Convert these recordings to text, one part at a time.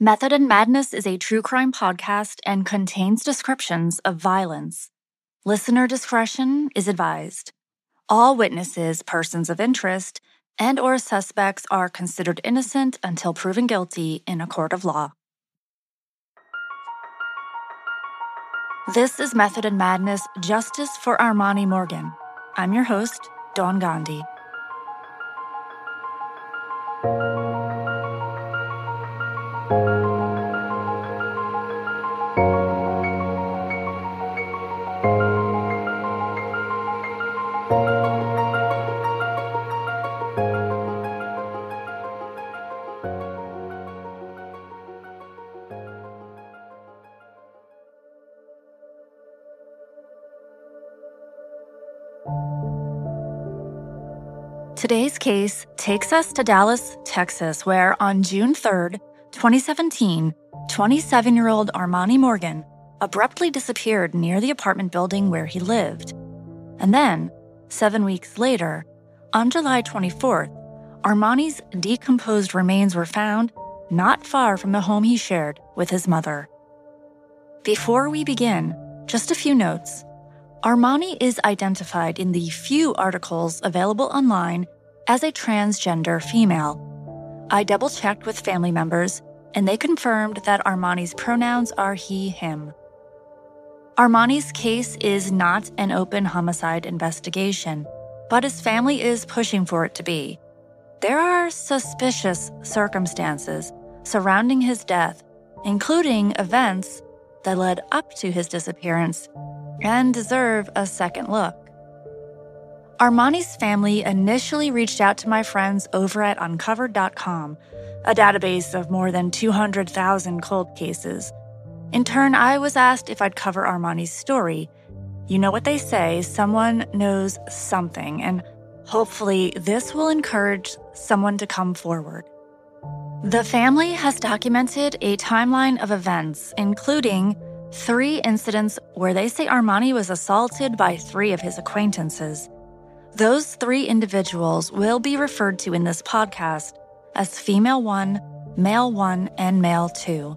Method and Madness is a true crime podcast and contains descriptions of violence. Listener discretion is advised. All witnesses, persons of interest, and or suspects are considered innocent until proven guilty in a court of law. This is Method and Madness Justice for Armani Morgan. I'm your host, Dawn Gandhi. Today's case takes us to Dallas, Texas, where on June 3rd, 2017, 27 year old Armani Morgan abruptly disappeared near the apartment building where he lived. And then, seven weeks later, on July 24th, Armani's decomposed remains were found not far from the home he shared with his mother. Before we begin, just a few notes. Armani is identified in the few articles available online as a transgender female. I double checked with family members, and they confirmed that Armani's pronouns are he, him. Armani's case is not an open homicide investigation, but his family is pushing for it to be. There are suspicious circumstances surrounding his death, including events that led up to his disappearance and deserve a second look. Armani's family initially reached out to my friends over at Uncovered.com, a database of more than 200,000 cold cases. In turn, I was asked if I'd cover Armani's story. You know what they say someone knows something, and hopefully, this will encourage someone to come forward. The family has documented a timeline of events, including three incidents where they say Armani was assaulted by three of his acquaintances. Those three individuals will be referred to in this podcast as female one, male one, and male two.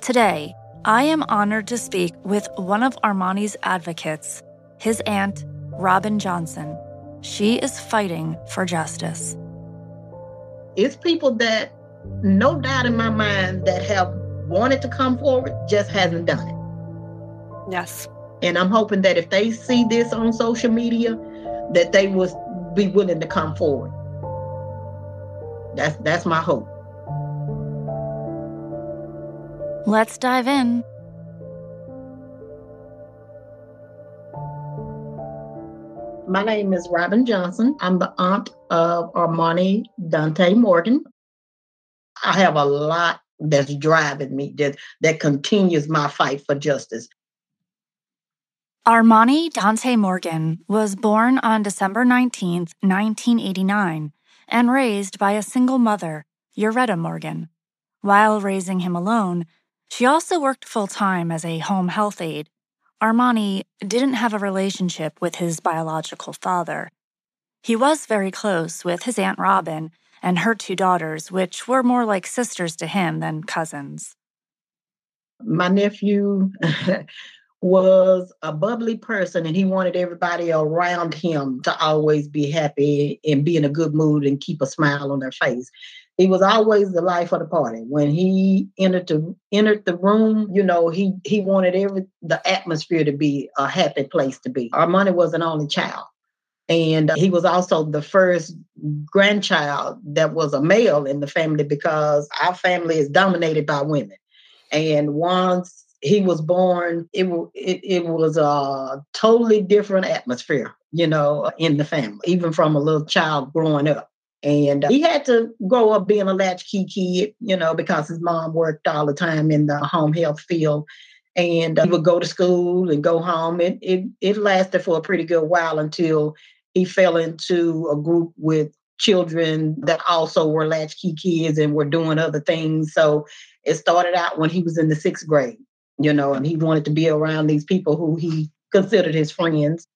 Today, I am honored to speak with one of Armani's advocates, his aunt, Robin Johnson. She is fighting for justice. It's people that, no doubt in my mind, that have wanted to come forward, just hasn't done it. Yes. And I'm hoping that if they see this on social media, that they will be willing to come forward. That's that's my hope. Let's dive in. My name is Robin Johnson. I'm the aunt of Armani Dante Morgan. I have a lot that's driving me that, that continues my fight for justice. Armani Dante Morgan was born on December 19, 1989, and raised by a single mother, Yoretta Morgan. While raising him alone, she also worked full time as a home health aide. Armani didn't have a relationship with his biological father. He was very close with his Aunt Robin and her two daughters, which were more like sisters to him than cousins. My nephew was a bubbly person and he wanted everybody around him to always be happy and be in a good mood and keep a smile on their face. He was always the life of the party. When he entered the entered the room, you know, he he wanted every the atmosphere to be a happy place to be. Armani was an only child. And he was also the first grandchild that was a male in the family because our family is dominated by women. And once he was born, it, it, it was a totally different atmosphere, you know, in the family, even from a little child growing up. And he had to grow up being a latchkey kid, you know, because his mom worked all the time in the home health field. And uh, he would go to school and go home. It, it, it lasted for a pretty good while until he fell into a group with children that also were latchkey kids and were doing other things. So it started out when he was in the sixth grade you know, and he wanted to be around these people who he considered his friends.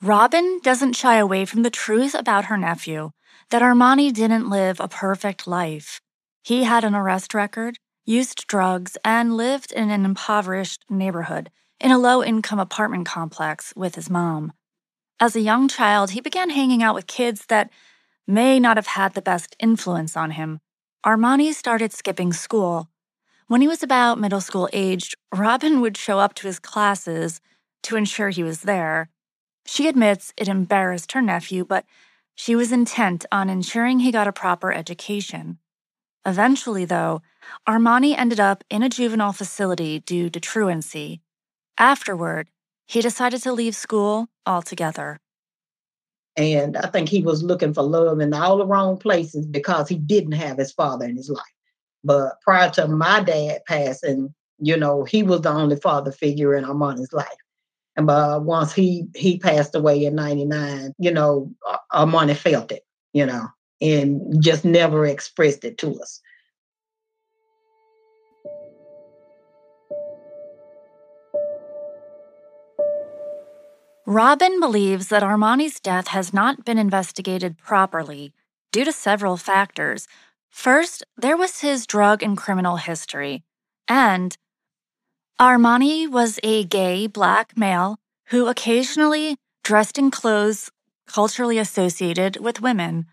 Robin doesn't shy away from the truth about her nephew that Armani didn't live a perfect life. He had an arrest record, used drugs, and lived in an impoverished neighborhood in a low income apartment complex with his mom. As a young child, he began hanging out with kids that may not have had the best influence on him. Armani started skipping school. When he was about middle school aged, Robin would show up to his classes to ensure he was there. She admits it embarrassed her nephew, but she was intent on ensuring he got a proper education. Eventually, though, Armani ended up in a juvenile facility due to truancy. Afterward, he decided to leave school altogether. And I think he was looking for love in all the wrong places because he didn't have his father in his life. But prior to my dad passing, you know, he was the only father figure in Armani's life. And but uh, once he he passed away in '99, you know, Armani felt it, you know, and just never expressed it to us. Robin believes that Armani's death has not been investigated properly due to several factors. First, there was his drug and criminal history, and Armani was a gay black male who occasionally dressed in clothes culturally associated with women.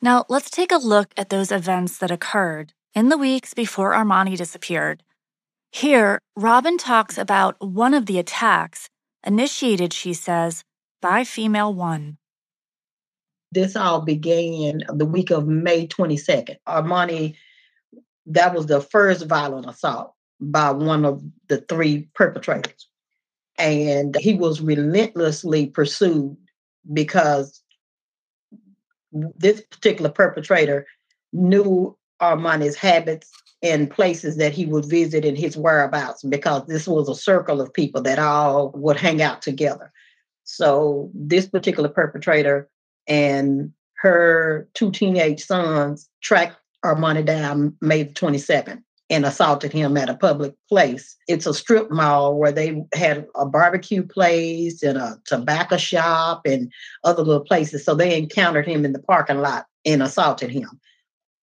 Now, let's take a look at those events that occurred in the weeks before Armani disappeared. Here, Robin talks about one of the attacks initiated, she says, by female one. This all began the week of May 22nd. Armani, that was the first violent assault by one of the three perpetrators. And he was relentlessly pursued because this particular perpetrator knew Armani's habits in places that he would visit in his whereabouts because this was a circle of people that all would hang out together. So this particular perpetrator and her two teenage sons tracked Armani down May 27th and assaulted him at a public place. It's a strip mall where they had a barbecue place and a tobacco shop and other little places. So they encountered him in the parking lot and assaulted him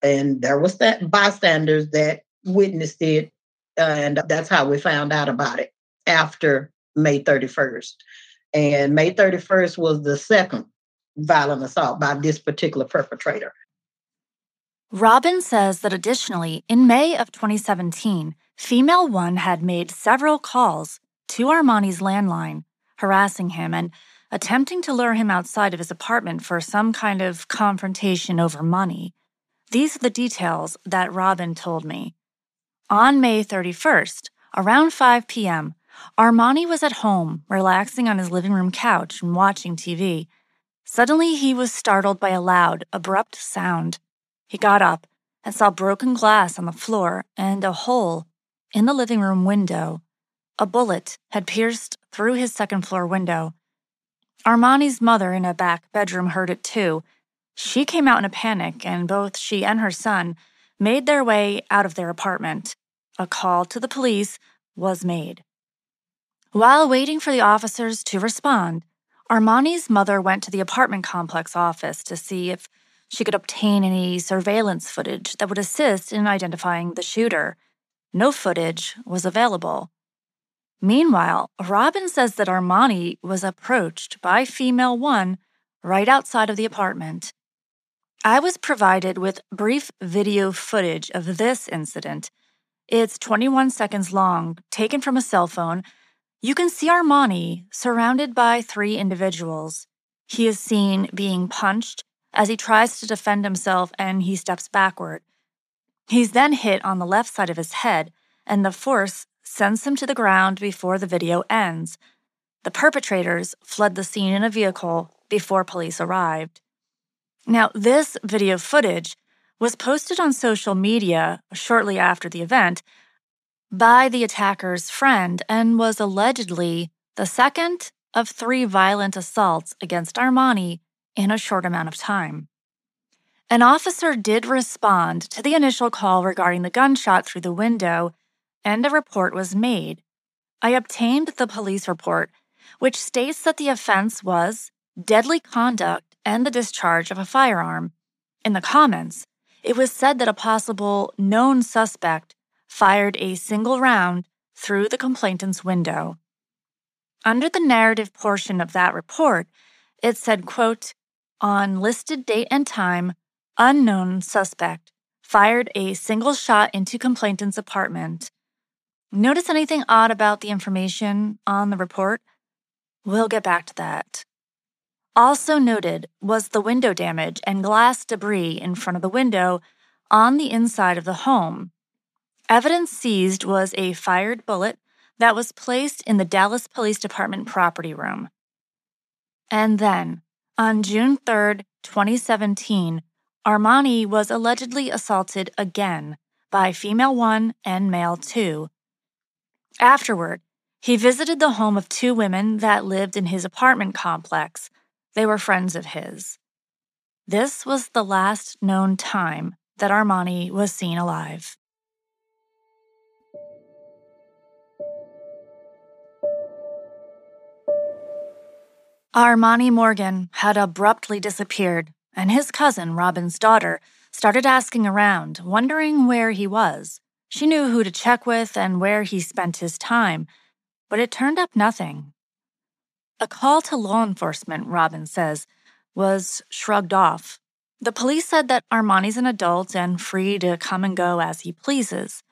and there was that bystanders that witnessed it and that's how we found out about it after may 31st and may 31st was the second violent assault by this particular perpetrator. Robin says that additionally in may of 2017 female one had made several calls to armani's landline harassing him and attempting to lure him outside of his apartment for some kind of confrontation over money these are the details that Robin told me. On May 31st, around 5 p.m., Armani was at home, relaxing on his living room couch and watching TV. Suddenly, he was startled by a loud, abrupt sound. He got up and saw broken glass on the floor and a hole in the living room window. A bullet had pierced through his second floor window. Armani's mother in a back bedroom heard it too she came out in a panic, and both she and her son made their way out of their apartment. A call to the police was made. While waiting for the officers to respond, Armani's mother went to the apartment complex office to see if she could obtain any surveillance footage that would assist in identifying the shooter. No footage was available. Meanwhile, Robin says that Armani was approached by female one right outside of the apartment. I was provided with brief video footage of this incident. It's 21 seconds long, taken from a cell phone. You can see Armani surrounded by three individuals. He is seen being punched as he tries to defend himself and he steps backward. He's then hit on the left side of his head, and the force sends him to the ground before the video ends. The perpetrators fled the scene in a vehicle before police arrived. Now, this video footage was posted on social media shortly after the event by the attacker's friend and was allegedly the second of three violent assaults against Armani in a short amount of time. An officer did respond to the initial call regarding the gunshot through the window, and a report was made. I obtained the police report, which states that the offense was deadly conduct and the discharge of a firearm. In the comments, it was said that a possible known suspect fired a single round through the complainant's window. Under the narrative portion of that report, it said, quote, on listed date and time, unknown suspect fired a single shot into complainant's apartment. Notice anything odd about the information on the report? We'll get back to that. Also noted was the window damage and glass debris in front of the window on the inside of the home. Evidence seized was a fired bullet that was placed in the Dallas Police Department property room. And then, on June 3, 2017, Armani was allegedly assaulted again by female 1 and male 2. Afterward, he visited the home of two women that lived in his apartment complex they were friends of his. This was the last known time that Armani was seen alive. Armani Morgan had abruptly disappeared, and his cousin, Robin's daughter, started asking around, wondering where he was. She knew who to check with and where he spent his time, but it turned up nothing. A call to law enforcement, Robin says, was shrugged off. The police said that Armani's an adult and free to come and go as he pleases.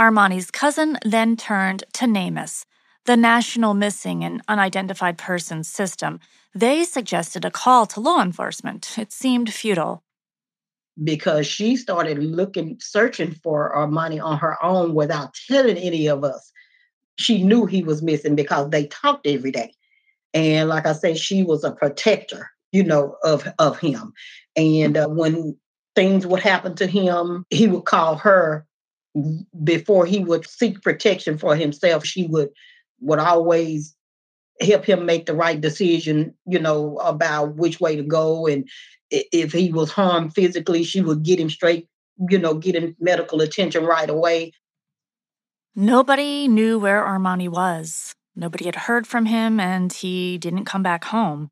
Armani's cousin then turned to NamUs, the National Missing and Unidentified Persons System. They suggested a call to law enforcement. It seemed futile. Because she started looking, searching for Armani on her own without telling any of us. She knew he was missing because they talked every day. And like I said, she was a protector, you know, of of him. And uh, when things would happen to him, he would call her before he would seek protection for himself. She would would always help him make the right decision, you know, about which way to go. And if he was harmed physically, she would get him straight, you know, get him medical attention right away. Nobody knew where Armani was. Nobody had heard from him, and he didn't come back home.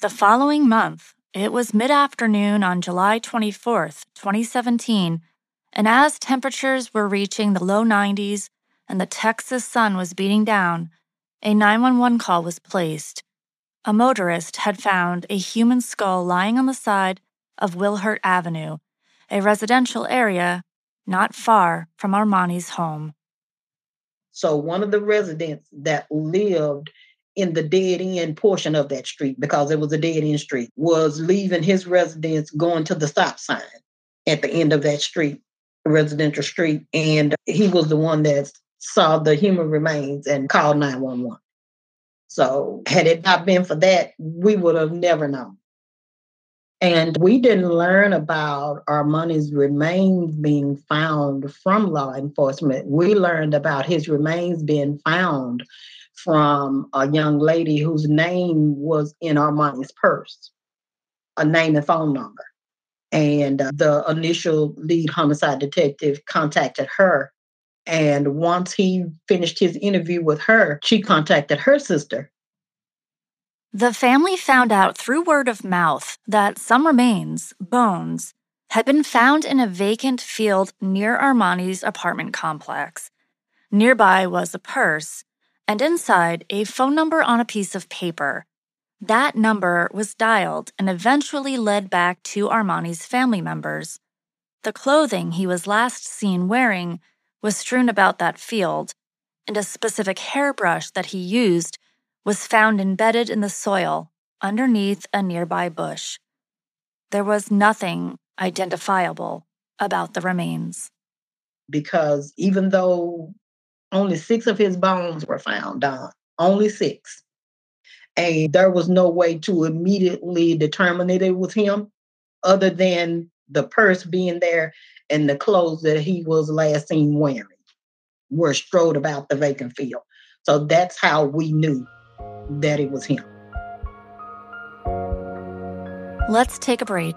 The following month, it was mid afternoon on July 24th, 2017, and as temperatures were reaching the low 90s and the Texas sun was beating down, a 911 call was placed. A motorist had found a human skull lying on the side of Wilhurt Avenue, a residential area not far from Armani's home. So one of the residents that lived in the dead end portion of that street, because it was a dead end street, was leaving his residence going to the stop sign at the end of that street, residential street. And he was the one that saw the human remains and called 911. So had it not been for that, we would have never known. And we didn't learn about Armani's remains being found from law enforcement. We learned about his remains being found from a young lady whose name was in Armani's purse, a name and phone number. And uh, the initial lead homicide detective contacted her. And once he finished his interview with her, she contacted her sister the family found out through word of mouth that some remains, bones, had been found in a vacant field near Armani's apartment complex. Nearby was a purse, and inside a phone number on a piece of paper. That number was dialed and eventually led back to Armani's family members. The clothing he was last seen wearing was strewn about that field, and a specific hairbrush that he used was found embedded in the soil underneath a nearby bush. There was nothing identifiable about the remains. Because even though only six of his bones were found, Dawn, only six, and there was no way to immediately determine that it was him other than the purse being there and the clothes that he was last seen wearing were strode about the vacant field. So that's how we knew that it was him. Let's take a break.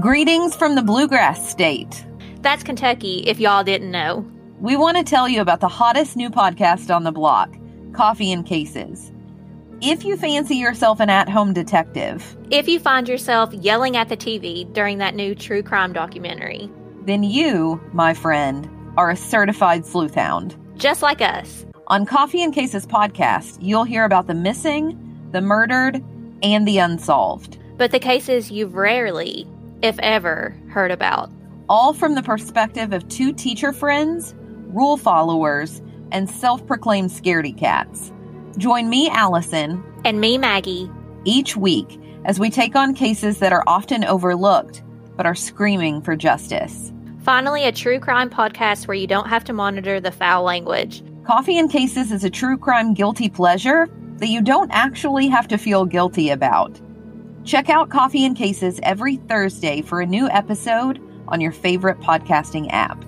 Greetings from the Bluegrass State. That's Kentucky, if y'all didn't know. We want to tell you about the hottest new podcast on the block Coffee and Cases. If you fancy yourself an at home detective, If you find yourself yelling at the TV during that new true crime documentary, then you, my friend, are a certified sleuth hound. just like us, On Coffee and Cases podcast, you'll hear about the missing, the murdered, and the unsolved. but the cases you've rarely, if ever, heard about. All from the perspective of two teacher friends, rule followers, and self proclaimed scaredy cats. Join me, Allison, And me, Maggie, each week as we take on cases that are often overlooked but are screaming for justice. finally a true crime podcast where you don't have to monitor the foul language. Coffee and Cases is a true crime guilty pleasure that you don't actually have to feel guilty about. Check out Coffee and Cases every Thursday for a new episode on your favorite podcasting app.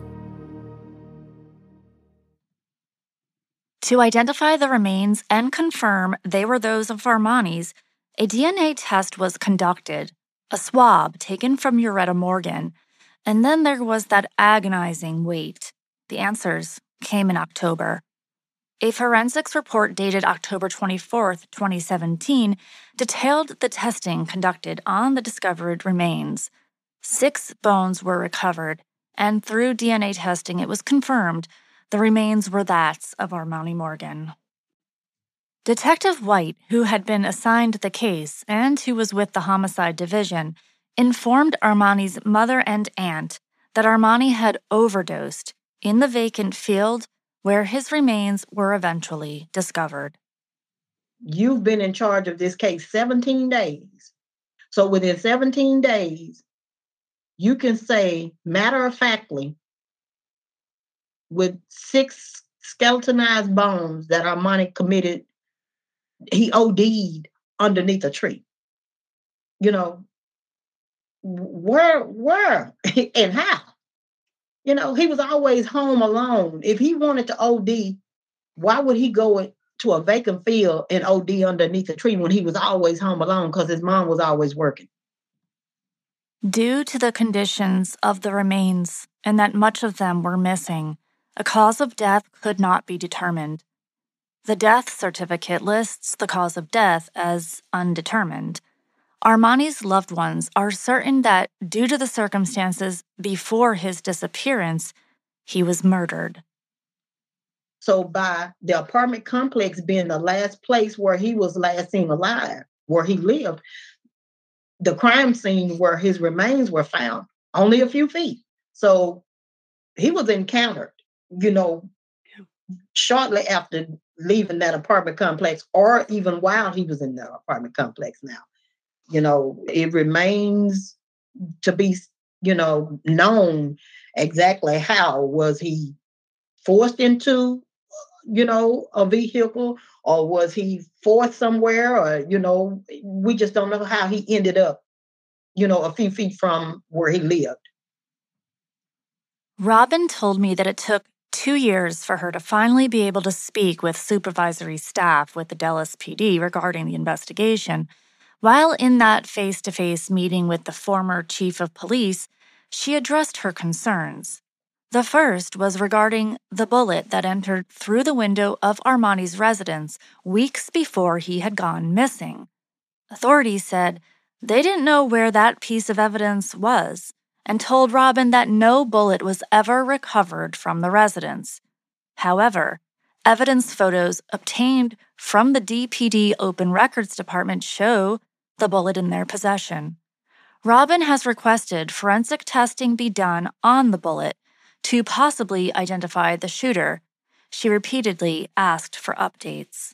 To identify the remains and confirm they were those of Armani's, a DNA test was conducted, a swab taken from Uretta Morgan, and then there was that agonizing wait. The answers came in October. A forensics report dated October 24, 2017, detailed the testing conducted on the discovered remains. Six bones were recovered, and through DNA testing, it was confirmed the remains were that of Armani Morgan. Detective White, who had been assigned the case and who was with the homicide division, informed Armani's mother and aunt that Armani had overdosed in the vacant field where his remains were eventually discovered. You've been in charge of this case 17 days. So within 17 days, you can say matter of factly, with six skeletonized bones that Armani committed, he OD'd underneath a tree. You know, where, where, and how? You know, he was always home alone. If he wanted to OD, why would he go to a vacant field and OD underneath a tree when he was always home alone because his mom was always working? Due to the conditions of the remains and that much of them were missing, a cause of death could not be determined. The death certificate lists the cause of death as undetermined. Armani's loved ones are certain that, due to the circumstances before his disappearance, he was murdered. So, by the apartment complex being the last place where he was last seen alive, where he lived, the crime scene where his remains were found, only a few feet. So, he was encountered, you know, shortly after leaving that apartment complex, or even while he was in the apartment complex now. You know, it remains to be, you know, known exactly how was he forced into, you know, a vehicle, or was he forced somewhere, or you know, we just don't know how he ended up, you know, a few feet from where he lived. Robin told me that it took two years for her to finally be able to speak with supervisory staff with the Dallas PD regarding the investigation. While in that face to face meeting with the former chief of police, she addressed her concerns. The first was regarding the bullet that entered through the window of Armani's residence weeks before he had gone missing. Authorities said they didn't know where that piece of evidence was and told Robin that no bullet was ever recovered from the residence. However, evidence photos obtained from the DPD Open Records Department show the bullet in their possession. Robin has requested forensic testing be done on the bullet to possibly identify the shooter. She repeatedly asked for updates.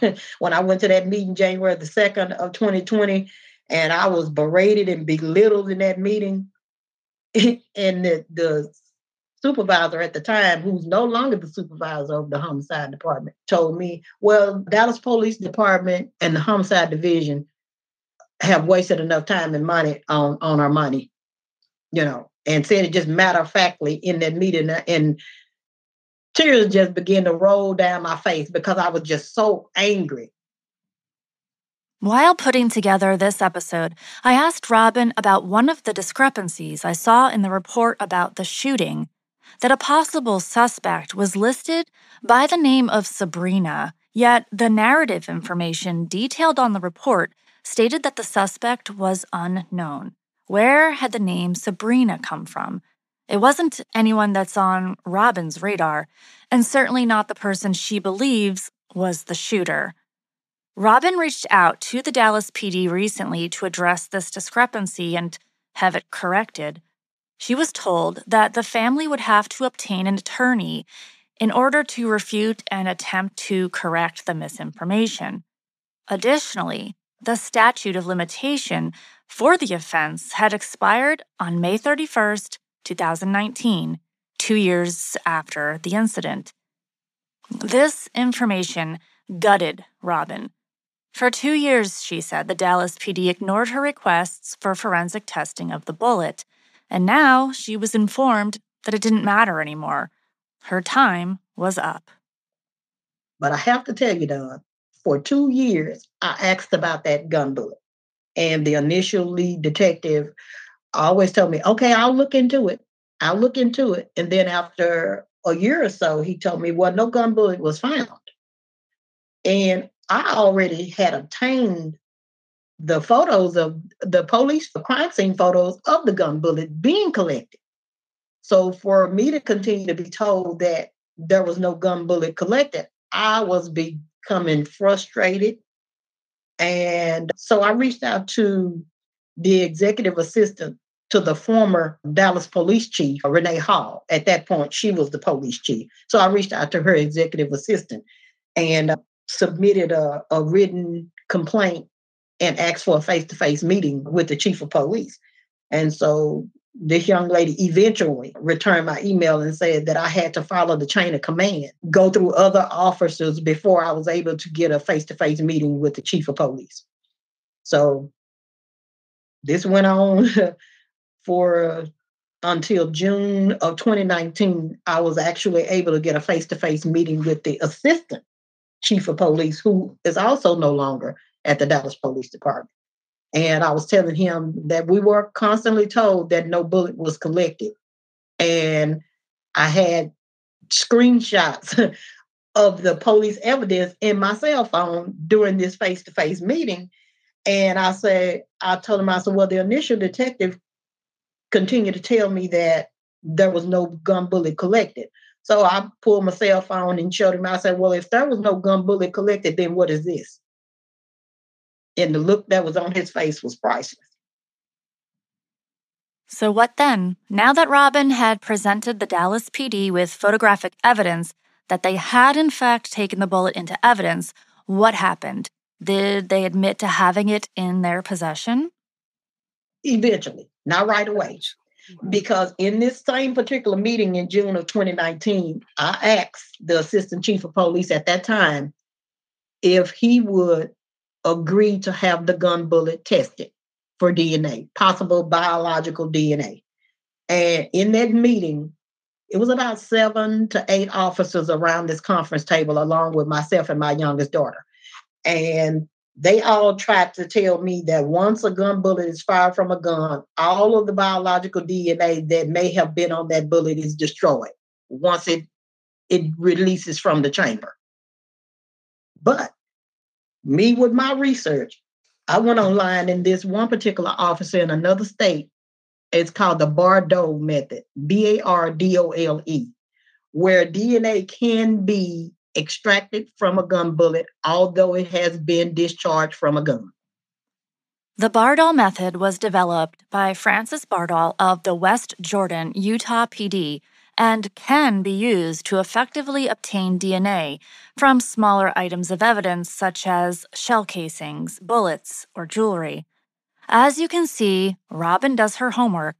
when I went to that meeting January the 2nd of 2020 And I was berated and belittled in that meeting. and the, the supervisor at the time, who's no longer the supervisor of the homicide department, told me, well, Dallas Police Department and the homicide division have wasted enough time and money on, on our money, you know, and said it just matter of factly in that meeting. Uh, and tears just began to roll down my face because I was just so angry. While putting together this episode, I asked Robin about one of the discrepancies I saw in the report about the shooting that a possible suspect was listed by the name of Sabrina, yet the narrative information detailed on the report stated that the suspect was unknown. Where had the name Sabrina come from? It wasn't anyone that's on Robin's radar, and certainly not the person she believes was the shooter. Robin reached out to the Dallas PD recently to address this discrepancy and have it corrected. She was told that the family would have to obtain an attorney in order to refute and attempt to correct the misinformation. Additionally, the statute of limitation for the offense had expired on May 31st, 2019, two years after the incident. This information gutted Robin. For two years, she said, the Dallas PD ignored her requests for forensic testing of the bullet, and now she was informed that it didn't matter anymore. Her time was up. But I have to tell you, Dawn, for two years, I asked about that gun bullet. And the initial lead detective always told me, okay, I'll look into it. I'll look into it. And then after a year or so, he told me, well, no gun bullet was found. And I already had obtained the photos of the police the crime scene photos of the gun bullet being collected. So for me to continue to be told that there was no gun bullet collected, I was becoming frustrated. And so I reached out to the executive assistant to the former Dallas police chief, Renee Hall. At that point, she was the police chief. So I reached out to her executive assistant and uh, submitted a, a written complaint and asked for a face to face meeting with the chief of police. And so this young lady eventually returned my email and said that I had to follow the chain of command, go through other officers before I was able to get a face to face meeting with the chief of police. So this went on for uh, until June of 2019. I was actually able to get a face to face meeting with the assistant chief of police, who is also no longer at the Dallas Police Department. And I was telling him that we were constantly told that no bullet was collected. And I had screenshots of the police evidence in my cell phone during this face to face meeting. And I said, I told him, I said, well, the initial detective continued to tell me that there was no gun bullet collected. So I pulled my cell phone and showed him. I said, well, if there was no gun bullet collected, then what is this? And the look that was on his face was priceless. So, what then? Now that Robin had presented the Dallas PD with photographic evidence that they had, in fact, taken the bullet into evidence, what happened? Did they admit to having it in their possession? Eventually, not right away. Because in this same particular meeting in June of 2019, I asked the assistant chief of police at that time if he would agreed to have the gun bullet tested for DNA, possible biological DNA. And in that meeting, it was about seven to eight officers around this conference table, along with myself and my youngest daughter. And they all tried to tell me that once a gun bullet is fired from a gun, all of the biological DNA that may have been on that bullet is destroyed once it it releases from the chamber. But me with my research, I went online and this one particular officer in another state, it's called the Bardole method, B A R D O L E, where DNA can be extracted from a gun bullet, although it has been discharged from a gun. The Bardole method was developed by Francis Bardole of the West Jordan, Utah PD and can be used to effectively obtain DNA from smaller items of evidence such as shell casings, bullets, or jewelry. As you can see, Robin does her homework.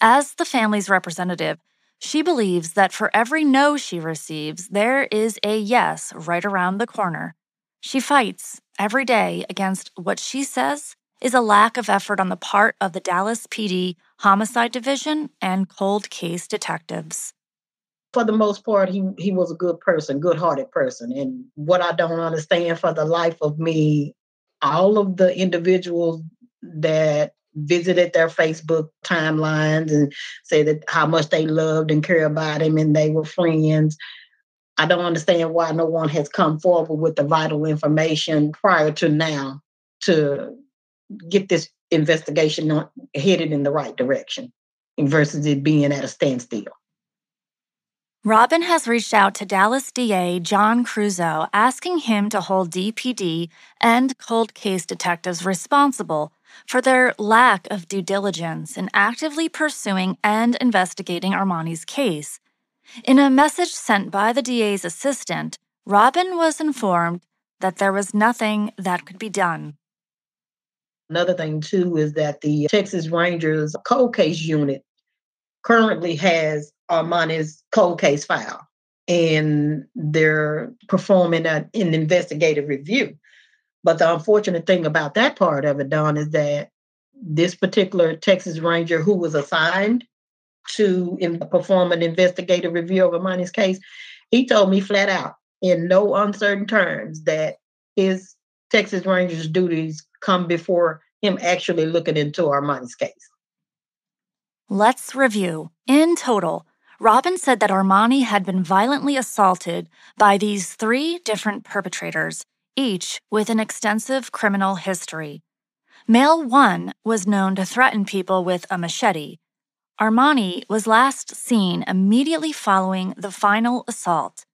As the family's representative, she believes that for every no she receives, there is a yes right around the corner. She fights every day against what she says is a lack of effort on the part of the Dallas PD Homicide Division and cold case detectives. For the most part, he, he was a good person, good hearted person. And what I don't understand for the life of me, all of the individuals that visited their Facebook timelines and said that how much they loved and cared about him and they were friends. I don't understand why no one has come forward with the vital information prior to now to get this investigation headed in the right direction versus it being at a standstill. Robin has reached out to Dallas DA John Creuzot asking him to hold DPD and cold case detectives responsible for their lack of due diligence in actively pursuing and investigating Armani's case. In a message sent by the DA's assistant, Robin was informed that there was nothing that could be done. Another thing, too, is that the Texas Rangers cold case unit currently has Armani's cold case file, and they're performing a, an investigative review. But the unfortunate thing about that part of it, Dawn, is that this particular Texas Ranger who was assigned to in, perform an investigative review of Armani's case, he told me flat out in no uncertain terms that his Texas Rangers duties come before him actually looking into Armani's case. Let's review. In total, Robin said that Armani had been violently assaulted by these three different perpetrators each with an extensive criminal history. Male 1 was known to threaten people with a machete. Armani was last seen immediately following the final assault.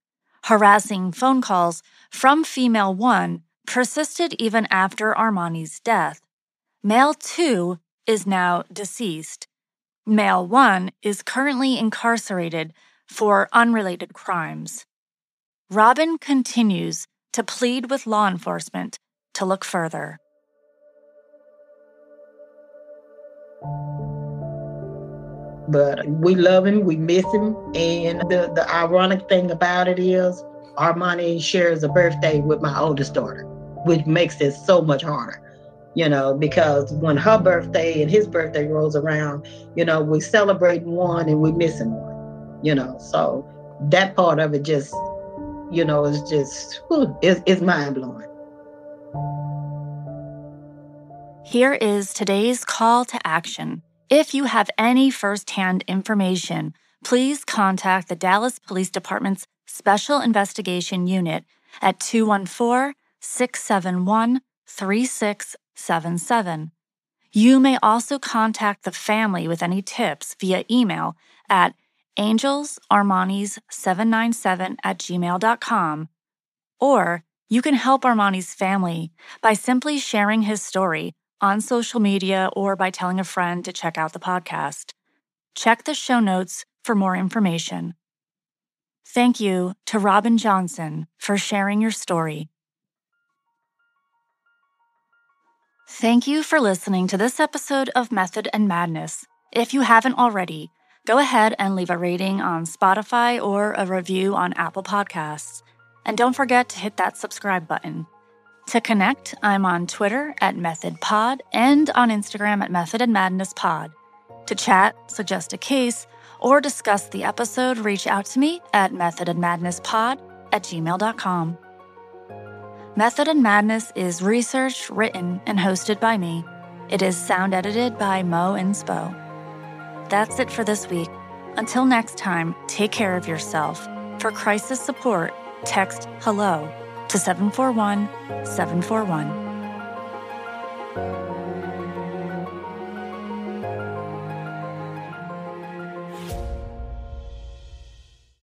Harassing phone calls from female 1 persisted even after Armani's death. Male 2 is now deceased. Male 1 is currently incarcerated for unrelated crimes. Robin continues to plead with law enforcement to look further. But we love him, we miss him, and the, the ironic thing about it is Armani shares a birthday with my oldest daughter, which makes it so much harder, you know, because when her birthday and his birthday rolls around, you know, we celebrate one and we're missing one, you know. So that part of it just you know, it's just, it's, it's mind blowing. Here is today's call to action. If you have any firsthand information, please contact the Dallas Police Department's Special Investigation Unit at 214 671 3677. You may also contact the family with any tips via email at angelsarmanis797 at gmail.com. Or you can help Armani's family by simply sharing his story on social media or by telling a friend to check out the podcast. Check the show notes for more information. Thank you to Robin Johnson for sharing your story. Thank you for listening to this episode of Method and Madness. If you haven't already, go ahead and leave a rating on Spotify or a review on Apple Podcasts. And don't forget to hit that subscribe button. To connect, I'm on Twitter at MethodPod and on Instagram at Method and Madness Pod. To chat, suggest a case, or discuss the episode, reach out to me at methodandmadnesspod at gmail.com. Method and Madness is researched, written, and hosted by me. It is sound edited by Mo and Spo. that's it for this week. Until next time, take care of yourself. For crisis support, text HELLO to 741 741.